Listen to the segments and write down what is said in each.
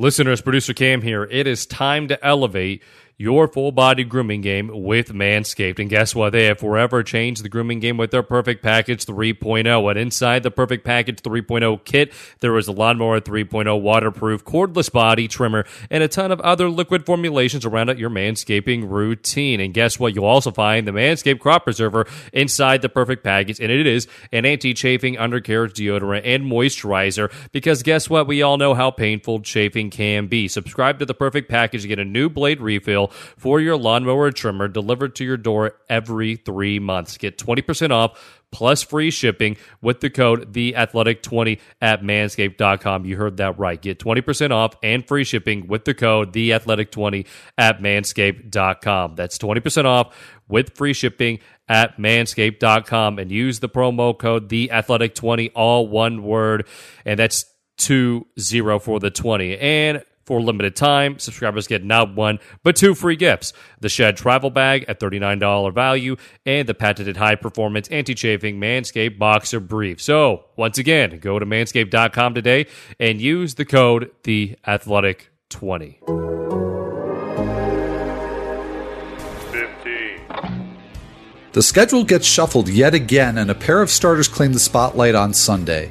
Listeners, producer Cam here. It is time to elevate your full body grooming game with Manscaped. And guess what? They have forever changed the grooming game with their Perfect Package 3.0. And inside the Perfect Package 3.0 kit, there is a Lawnmower 3.0 waterproof cordless body trimmer and a ton of other liquid formulations around your manscaping routine. And guess what? You'll also find the Manscaped Crop Preserver inside the Perfect Package. And it is an anti chafing undercarriage deodorant and moisturizer because guess what? We all know how painful chafing can be. Subscribe to the Perfect Package to get a new blade refill for your lawnmower trimmer delivered to your door every three months. Get 20% off plus free shipping with the code theathletic20 at manscaped.com. You heard that right. Get 20% off and free shipping with the code theathletic20 at manscaped.com. That's 20% off with free shipping at manscaped.com and use the promo code theathletic20 all one word and that's 20 for the 20. And for limited time, subscribers get not one, but two free gifts the Shed Travel Bag at $39 value and the patented high performance anti chafing Manscaped Boxer Brief. So, once again, go to manscaped.com today and use the code The Athletic 20. 15. The schedule gets shuffled yet again, and a pair of starters claim the spotlight on Sunday.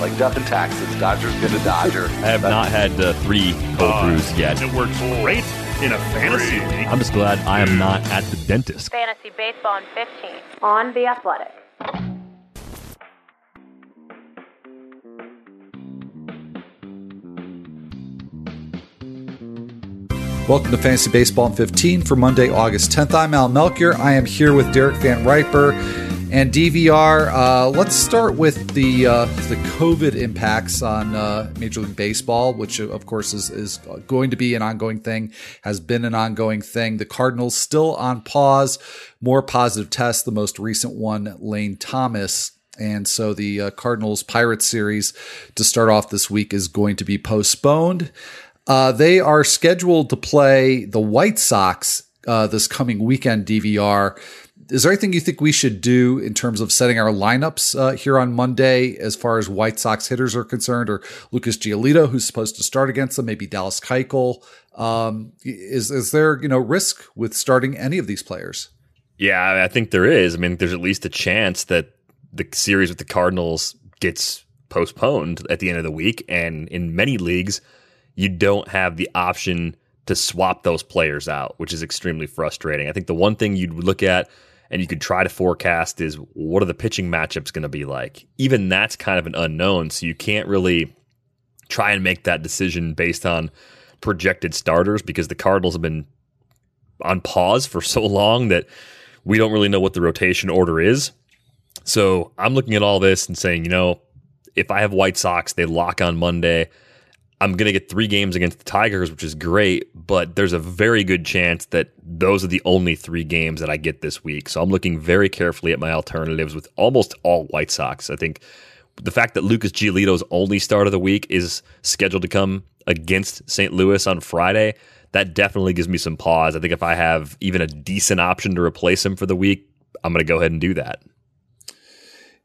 Like death and taxes. Dodger's gonna Dodger. I have not had the three cold Uh, brews yet. It works great in a fantasy league. I'm just glad I am not at the dentist. Fantasy Baseball in 15 on The Athletic. Welcome to Fantasy Baseball in 15 for Monday, August 10th. I'm Al Melchior. I am here with Derek Van Riper and DVR. Uh, let's start with the uh, the COVID impacts on uh, Major League Baseball, which of course is, is going to be an ongoing thing, has been an ongoing thing. The Cardinals still on pause, more positive tests. The most recent one, Lane Thomas. And so the uh, Cardinals Pirates series to start off this week is going to be postponed. Uh, they are scheduled to play the White Sox uh, this coming weekend. DVR. Is there anything you think we should do in terms of setting our lineups uh, here on Monday, as far as White Sox hitters are concerned, or Lucas Giolito, who's supposed to start against them, maybe Dallas Keuchel? Um, is is there you know risk with starting any of these players? Yeah, I think there is. I mean, there's at least a chance that the series with the Cardinals gets postponed at the end of the week. And in many leagues, you don't have the option to swap those players out, which is extremely frustrating. I think the one thing you'd look at and you could try to forecast is what are the pitching matchups going to be like? Even that's kind of an unknown. So you can't really try and make that decision based on projected starters because the Cardinals have been on pause for so long that we don't really know what the rotation order is. So I'm looking at all this and saying, you know, if I have White Sox, they lock on Monday. I'm going to get three games against the Tigers, which is great, but there's a very good chance that those are the only three games that I get this week. So I'm looking very carefully at my alternatives with almost all White Sox. I think the fact that Lucas Giolito's only start of the week is scheduled to come against St. Louis on Friday, that definitely gives me some pause. I think if I have even a decent option to replace him for the week, I'm going to go ahead and do that.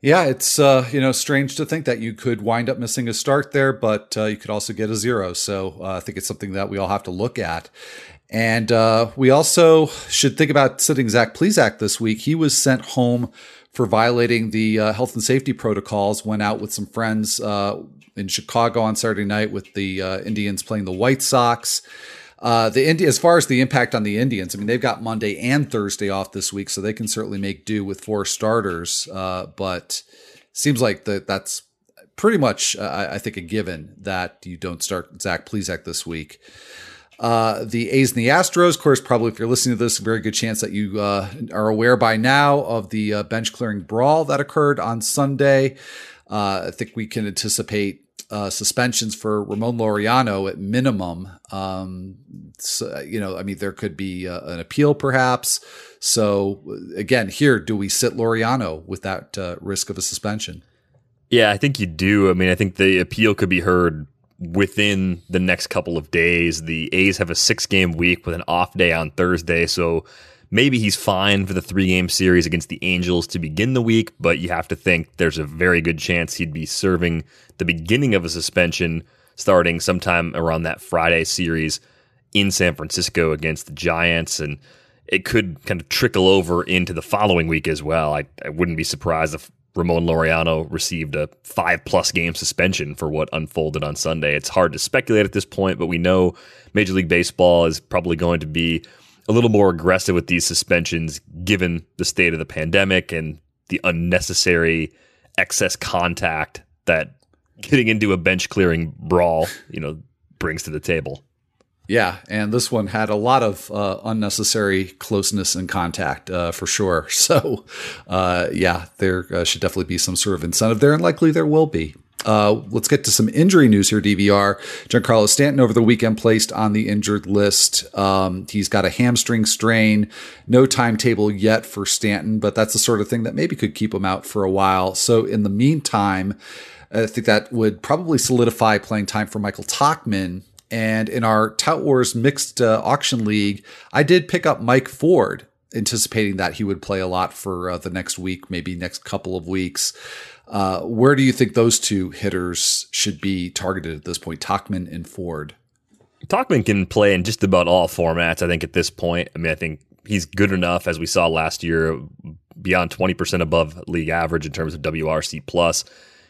Yeah, it's uh, you know strange to think that you could wind up missing a start there, but uh, you could also get a zero. So uh, I think it's something that we all have to look at. And uh, we also should think about sitting Zach Plesac this week. He was sent home for violating the uh, health and safety protocols. Went out with some friends uh, in Chicago on Saturday night with the Indians playing the White Sox. Uh, the Indi- as far as the impact on the Indians, I mean, they've got Monday and Thursday off this week, so they can certainly make do with four starters. Uh, but seems like that that's pretty much, uh, I think, a given that you don't start Zach Plesac this week. Uh, the A's and the Astros, of course, probably if you're listening to this, a very good chance that you uh, are aware by now of the uh, bench clearing brawl that occurred on Sunday. I think we can anticipate uh, suspensions for Ramon Laureano at minimum. Um, so, you know, I mean, there could be uh, an appeal perhaps. So again, here, do we sit Laureano with that uh, risk of a suspension? Yeah, I think you do. I mean, I think the appeal could be heard within the next couple of days. The A's have a six game week with an off day on Thursday. So Maybe he's fine for the three game series against the Angels to begin the week, but you have to think there's a very good chance he'd be serving the beginning of a suspension starting sometime around that Friday series in San Francisco against the Giants. And it could kind of trickle over into the following week as well. I, I wouldn't be surprised if Ramon Laureano received a five plus game suspension for what unfolded on Sunday. It's hard to speculate at this point, but we know Major League Baseball is probably going to be a little more aggressive with these suspensions given the state of the pandemic and the unnecessary excess contact that getting into a bench clearing brawl, you know, brings to the table. Yeah, and this one had a lot of uh, unnecessary closeness and contact uh, for sure. So, uh, yeah, there uh, should definitely be some sort of incentive there, and likely there will be. Uh, let's get to some injury news here, DVR. Giancarlo Stanton over the weekend placed on the injured list. Um, he's got a hamstring strain. No timetable yet for Stanton, but that's the sort of thing that maybe could keep him out for a while. So, in the meantime, I think that would probably solidify playing time for Michael Tauchman. And in our Tout Wars mixed uh, auction league, I did pick up Mike Ford, anticipating that he would play a lot for uh, the next week, maybe next couple of weeks. Uh, where do you think those two hitters should be targeted at this point, Tauchman and Ford? Tauchman can play in just about all formats, I think, at this point. I mean, I think he's good enough, as we saw last year, beyond 20% above league average in terms of WRC plus,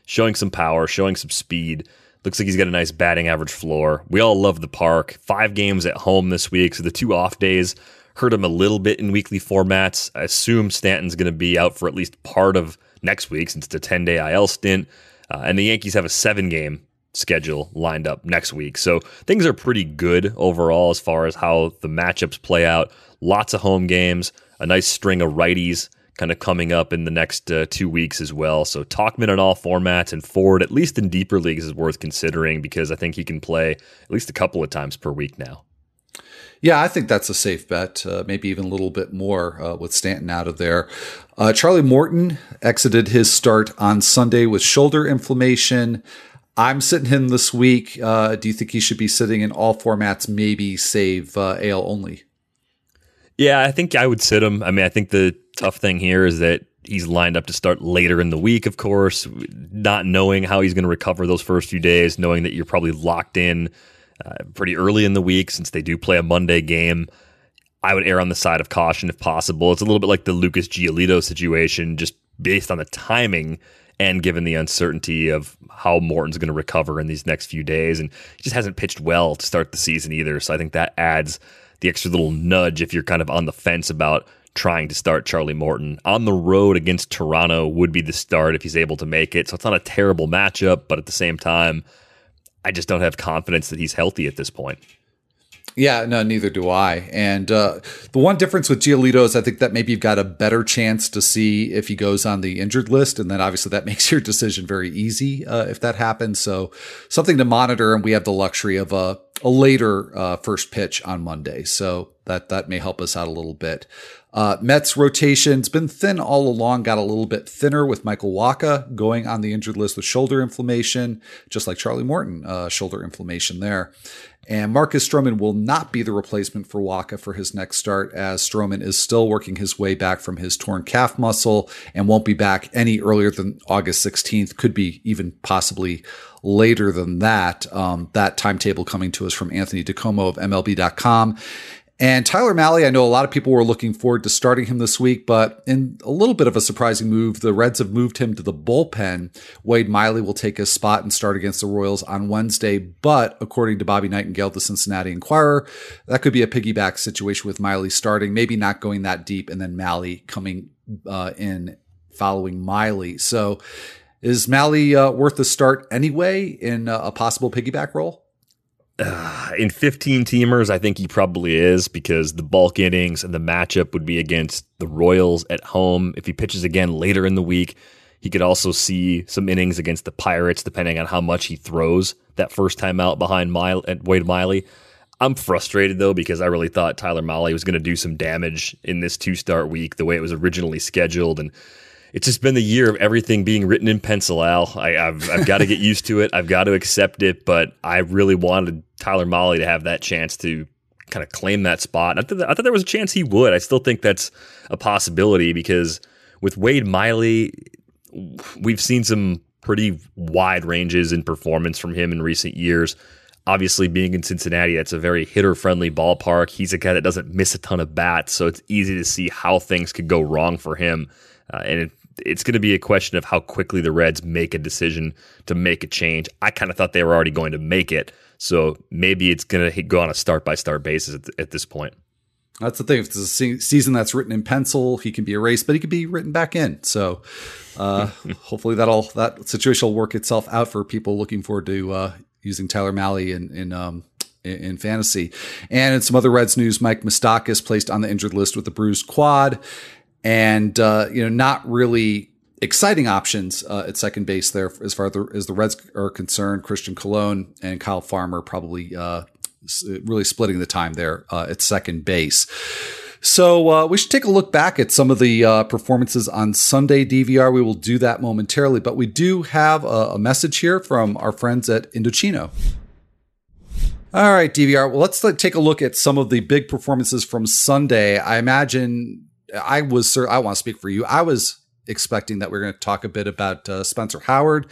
showing some power, showing some speed. Looks like he's got a nice batting average floor. We all love the park. Five games at home this week, so the two off days hurt him a little bit in weekly formats. I assume Stanton's going to be out for at least part of next week since it's a 10 day IL stint. Uh, and the Yankees have a seven game schedule lined up next week. So things are pretty good overall as far as how the matchups play out. Lots of home games, a nice string of righties kind of coming up in the next uh, two weeks as well. So Tauchman in all formats and Ford, at least in deeper leagues, is worth considering because I think he can play at least a couple of times per week now. Yeah, I think that's a safe bet. Uh, maybe even a little bit more uh, with Stanton out of there. Uh, Charlie Morton exited his start on Sunday with shoulder inflammation. I'm sitting him this week. Uh, do you think he should be sitting in all formats, maybe save uh, AL only? Yeah, I think I would sit him. I mean, I think the tough thing here is that he's lined up to start later in the week, of course, not knowing how he's going to recover those first few days, knowing that you're probably locked in uh, pretty early in the week since they do play a Monday game. I would err on the side of caution if possible. It's a little bit like the Lucas Giolito situation, just based on the timing and given the uncertainty of how Morton's going to recover in these next few days. And he just hasn't pitched well to start the season either. So I think that adds the extra little nudge if you're kind of on the fence about trying to start Charlie Morton. On the road against Toronto would be the start if he's able to make it. So it's not a terrible matchup, but at the same time, I just don't have confidence that he's healthy at this point. Yeah, no, neither do I. And uh, the one difference with Giolito is I think that maybe you've got a better chance to see if he goes on the injured list. And then obviously that makes your decision very easy uh, if that happens. So something to monitor. And we have the luxury of a, a later uh, first pitch on Monday. So that, that may help us out a little bit. Uh, Mets rotation's been thin all along, got a little bit thinner with Michael Wacha going on the injured list with shoulder inflammation, just like Charlie Morton, uh, shoulder inflammation there. And Marcus Stroman will not be the replacement for Wacha for his next start, as Stroman is still working his way back from his torn calf muscle and won't be back any earlier than August 16th. Could be even possibly later than that. Um, that timetable coming to us from Anthony DiComo of MLB.com. And Tyler Mahle, I know a lot of people were looking forward to starting him this week, but in a little bit of a surprising move, the Reds have moved him to the bullpen. Wade Miley will take his spot and start against the Royals on Wednesday. But according to Bobby Nightengale, the Cincinnati Enquirer, that could be a piggyback situation with Miley starting, maybe not going that deep, and then Mahle coming uh, in following Miley. So is Mahle uh, worth the start anyway in a possible piggyback role? Uh, in 15 teamers, I think he probably is because the bulk innings and the matchup would be against the Royals at home. If he pitches again later in the week, he could also see some innings against the Pirates, depending on how much he throws that first time out behind Wade Miley. I'm frustrated though because I really thought Tyler Mahle was going to do some damage in this two start week the way it was originally scheduled, and it's just been the year of everything being written in pencil, Al. I, have I've got to get used to it. I've got to accept it. But I really wanted Tyler Mahle to have that chance to kind of claim that spot. I, th- I thought there was a chance he would. I still think that's a possibility because with Wade Miley, we've seen some pretty wide ranges in performance from him in recent years. Obviously, being in Cincinnati, that's a very hitter friendly ballpark. He's a guy that doesn't miss a ton of bats, so it's easy to see how things could go wrong for him. Uh, and it, it's going to be a question of how quickly the Reds make a decision to make a change. I kind of thought they were already going to make it, so maybe it's going to go on a start by start basis at, at, this point. That's the thing. If it's a season that's written in pencil, he can be erased, but he can be written back in. So uh, hopefully that'll that situation will work itself out for people looking forward to uh, using Tyler Mahle in in, um, in, fantasy. And in some other Reds news, Mike Moustakas placed on the injured list with a bruised quad, and uh, you know not really exciting options uh, at second base there as far as the Reds are concerned. Christian Colon and Kyle Farmer probably uh, really splitting the time there uh, at second base. So uh, we should take a look back at some of the uh, performances on Sunday DVR. We will do that momentarily, but we do have a, a message here from our friends at Indochino. All right, DVR. Well, let's take a look at some of the big performances from Sunday. I imagine I was, sir, I want to speak for you. I was expecting that we are going to talk a bit about uh, Spencer Howard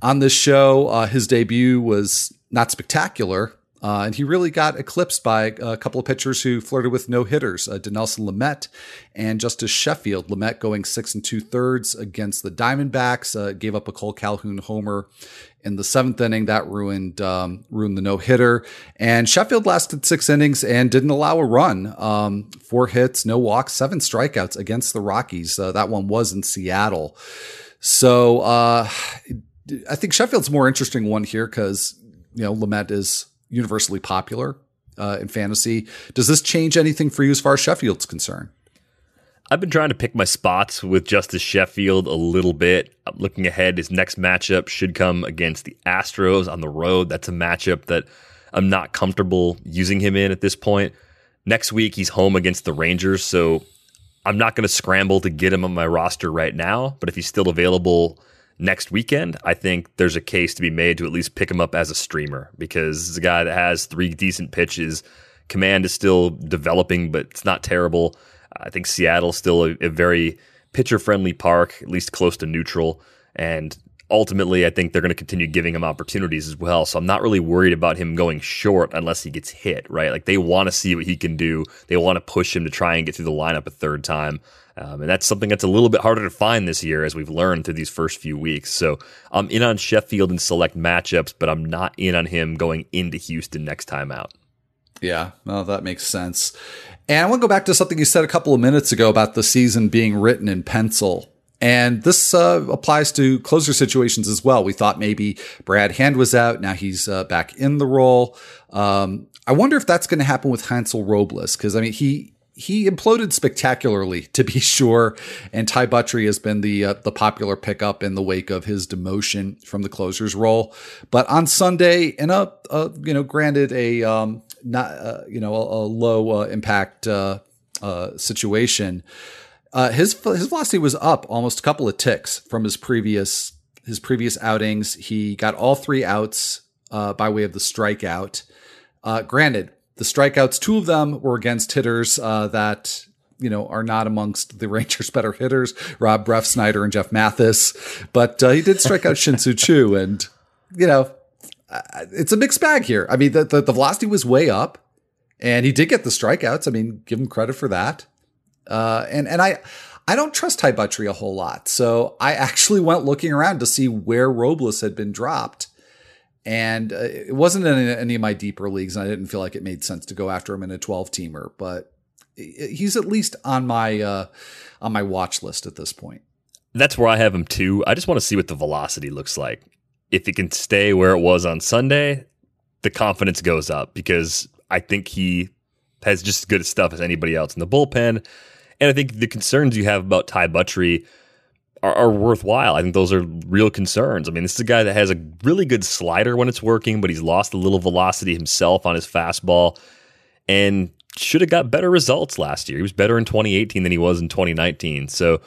on this show. Uh, his debut was not spectacular, uh, and he really got eclipsed by a couple of pitchers who flirted with no hitters, uh, Dinelson Lamet and Justus Sheffield. Lamet going six and two thirds against the Diamondbacks, uh, gave up a Cole Calhoun homer in the seventh inning. That ruined um, ruined the no hitter. And Sheffield lasted six innings and didn't allow a run. Um, four hits, no walks, seven strikeouts against the Rockies. Uh, that one was in Seattle. So uh, I think Sheffield's more interesting one here because you know Lamet is universally popular uh, in fantasy. Does this change anything for you as far as Sheffield's concerned? I've been trying to pick my spots with Justus Sheffield a little bit. I'm looking ahead, his next matchup should come against the Astros on the road. That's a matchup that I'm not comfortable using him in at this point. Next week, he's home against the Rangers, so I'm not going to scramble to get him on my roster right now. But if he's still available next weekend, I think there's a case to be made to at least pick him up as a streamer because he's a guy that has three decent pitches. Command is still developing, but it's not terrible. I think Seattle's still a, a very pitcher friendly park, at least close to neutral. And ultimately, I think they're going to continue giving him opportunities as well. So I'm not really worried about him going short unless he gets hit, right? Like they want to see what he can do. They want to push him to try and get through the lineup a third time. Um, and that's something that's a little bit harder to find this year, as we've learned through these first few weeks. So I'm in on Sheffield in select matchups, but I'm not in on him going into Houston next time out. Yeah, well, that makes sense. And I want to go back to something you said a couple of minutes ago about the season being written in pencil. And this uh, applies to closer situations as well. We thought maybe Brad Hand was out. Now he's uh, back in the role. Um, I wonder if that's going to happen with Hansel Robles because I mean he he imploded spectacularly, to be sure. And Ty Buttrey has been the uh, the popular pickup in the wake of his demotion from the closer's role. But on Sunday, in a, a you know, granted a um, not uh, you know a, a low uh, impact uh, uh, situation, uh, his his velocity was up almost a couple of ticks from his previous his previous outings. He got all three outs by way of the strikeout. granted, the strikeouts, two of them were against hitters uh, that you know are not amongst the Rangers' better hitters, Rob Refsnyder and Jeff Mathis. But uh, he did strike out Shin-Soo and you know it's a mixed bag here. I mean, the, the, the velocity was way up, and he did get the strikeouts. I mean, give him credit for that. Uh, and and I. I don't trust Ty Buttrey a whole lot. So I actually went looking around to see where Robles had been dropped and uh, it wasn't in any of my deeper leagues. And I didn't feel like it made sense to go after him in a 12 teamer, but he's at least on my uh, on my watch list at this point. That's where I have him too. I just want to see what the velocity looks like. If it can stay where it was on Sunday, the confidence goes up because I think he has just as good stuff as anybody else in the bullpen. And I think the concerns you have about Ty Buttrey are, are, worthwhile. I think those are real concerns. I mean, this is a guy that has a really good slider when it's working, but he's lost a little velocity himself on his fastball and should have got better results last year. He was better in 2018 than he was in 2019. So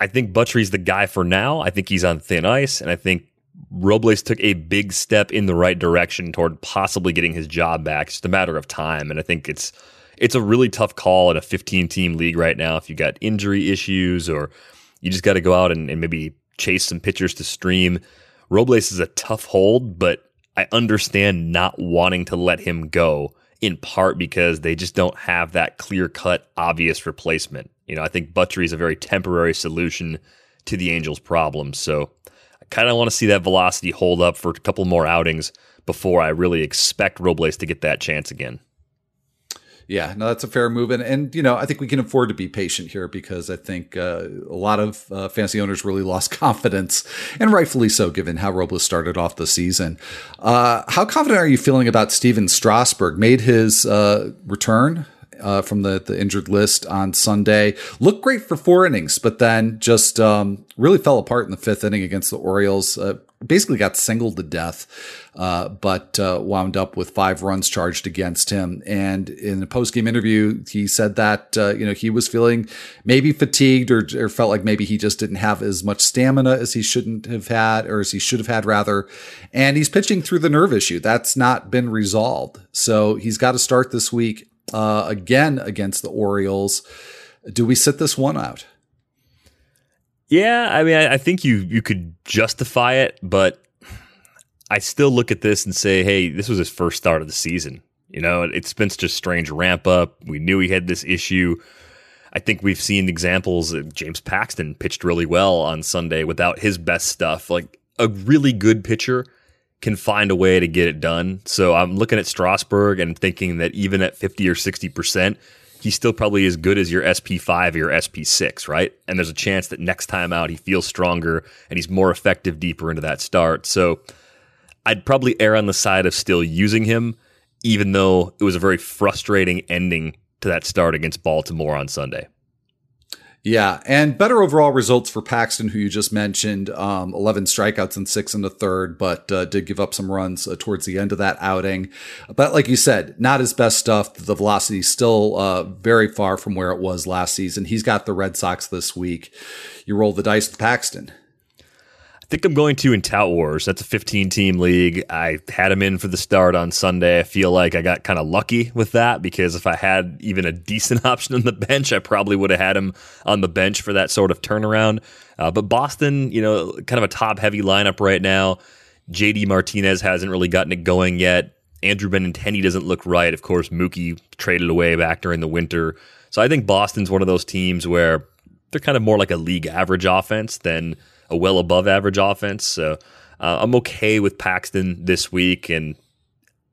I think Buttrey's the guy for now. I think he's on thin ice, and I think Robles took a big step in the right direction toward possibly getting his job back. It's just a matter of time, and I think it's it's a really tough call in a 15 team league right now. If you got injury issues or you just got to go out and, and maybe chase some pitchers to stream, Robles is a tough hold, but I understand not wanting to let him go in part because they just don't have that clear cut, obvious replacement. You know, I think Buttrey is a very temporary solution to the Angels' problems. So I kind of want to see that velocity hold up for a couple more outings before I really expect Robles to get that chance again. Yeah, no, that's a fair move, and and you know I think we can afford to be patient here because I think uh, a lot of uh, fantasy owners really lost confidence, and rightfully so, given how Robles started off the season. Uh, how confident are you feeling about Stephen Strasburg? Made his uh, return uh, from the, the injured list on Sunday. Looked great for four innings, but then just um, really fell apart in the fifth inning against the Orioles. Basically got singled to death, uh, but uh, wound up with five runs charged against him. And in a post game interview, he said that uh, you know he was feeling maybe fatigued or, or, felt like maybe he just didn't have as much stamina as he shouldn't have had, or as he should have had rather. And he's pitching through the nerve issue that's not been resolved. So he's got to start this week uh, again against the Orioles. Do we sit this one out? Yeah, I mean, I, I think you you could justify it, but I still look at this and say, hey, this was his first start of the season. You know, it's been such a strange ramp up. We knew he had this issue. I think we've seen examples. James Paxton pitched really well on Sunday without his best stuff. Like a really good pitcher can find a way to get it done. So I'm looking at Strasburg and thinking that even at 50 or 60%, he's still probably as good as your SP5 or your SP6, right? And there's a chance that next time out he feels stronger and he's more effective deeper into that start. So I'd probably err on the side of still using him, even though it was a very frustrating ending to that start against Baltimore on Sunday. Yeah, and better overall results for Paxton, who you just mentioned. Um, 11 strikeouts and six in the third, but uh, did give up some runs uh, towards the end of that outing. But like you said, not his best stuff. The velocity still uh, very far from where it was last season. He's got the Red Sox this week. You roll the dice with Paxton think I'm going to in Tout Wars. That's a 15 team league. I had him in for the start on Sunday. I feel like I got kind of lucky with that because if I had even a decent option on the bench, I probably would have had him on the bench for that sort of turnaround. Uh, but Boston, you know, kind of a top heavy lineup right now. JD Martinez hasn't really gotten it going yet. Andrew Benintendi doesn't look right. Of course, Mookie traded away back during the winter. So I think Boston's one of those teams where they're kind of more like a league average offense than a well above average offense. So uh, I'm okay with Paxton this week, and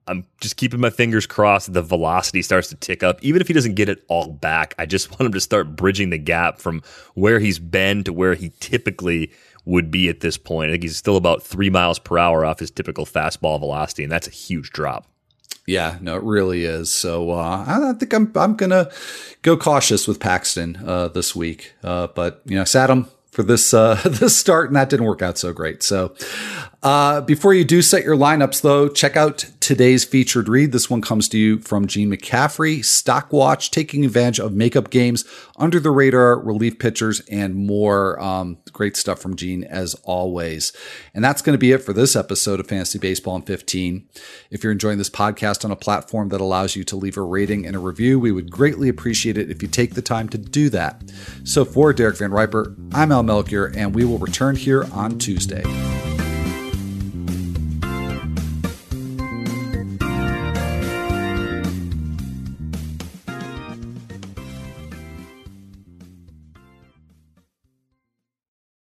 I'm just keeping my fingers crossed that the velocity starts to tick up. Even if he doesn't get it all back, I just want him to start bridging the gap from where he's been to where he typically would be at this point. I think he's still about three miles per hour off his typical fastball velocity, and that's a huge drop. Yeah, no, it really is. So uh, I think I'm I'm gonna go cautious with Paxton uh, this week. Uh, but you know, sat him for this uh, this start, and that didn't work out so great. So, uh, before you do set your lineups, though, check out today's featured read. This one comes to you from Gene McCaffrey, Stock Watch, taking advantage of makeup games, under the radar relief pitchers, and more. Um, great stuff from Gene as always. And that's going to be it for this episode of Fantasy Baseball in 15. If you're enjoying this podcast on a platform that allows you to leave a rating and a review, we would greatly appreciate it if you take the time to do that. So for Derek Van Riper, I'm Al Melchior, and we will return here on Tuesday.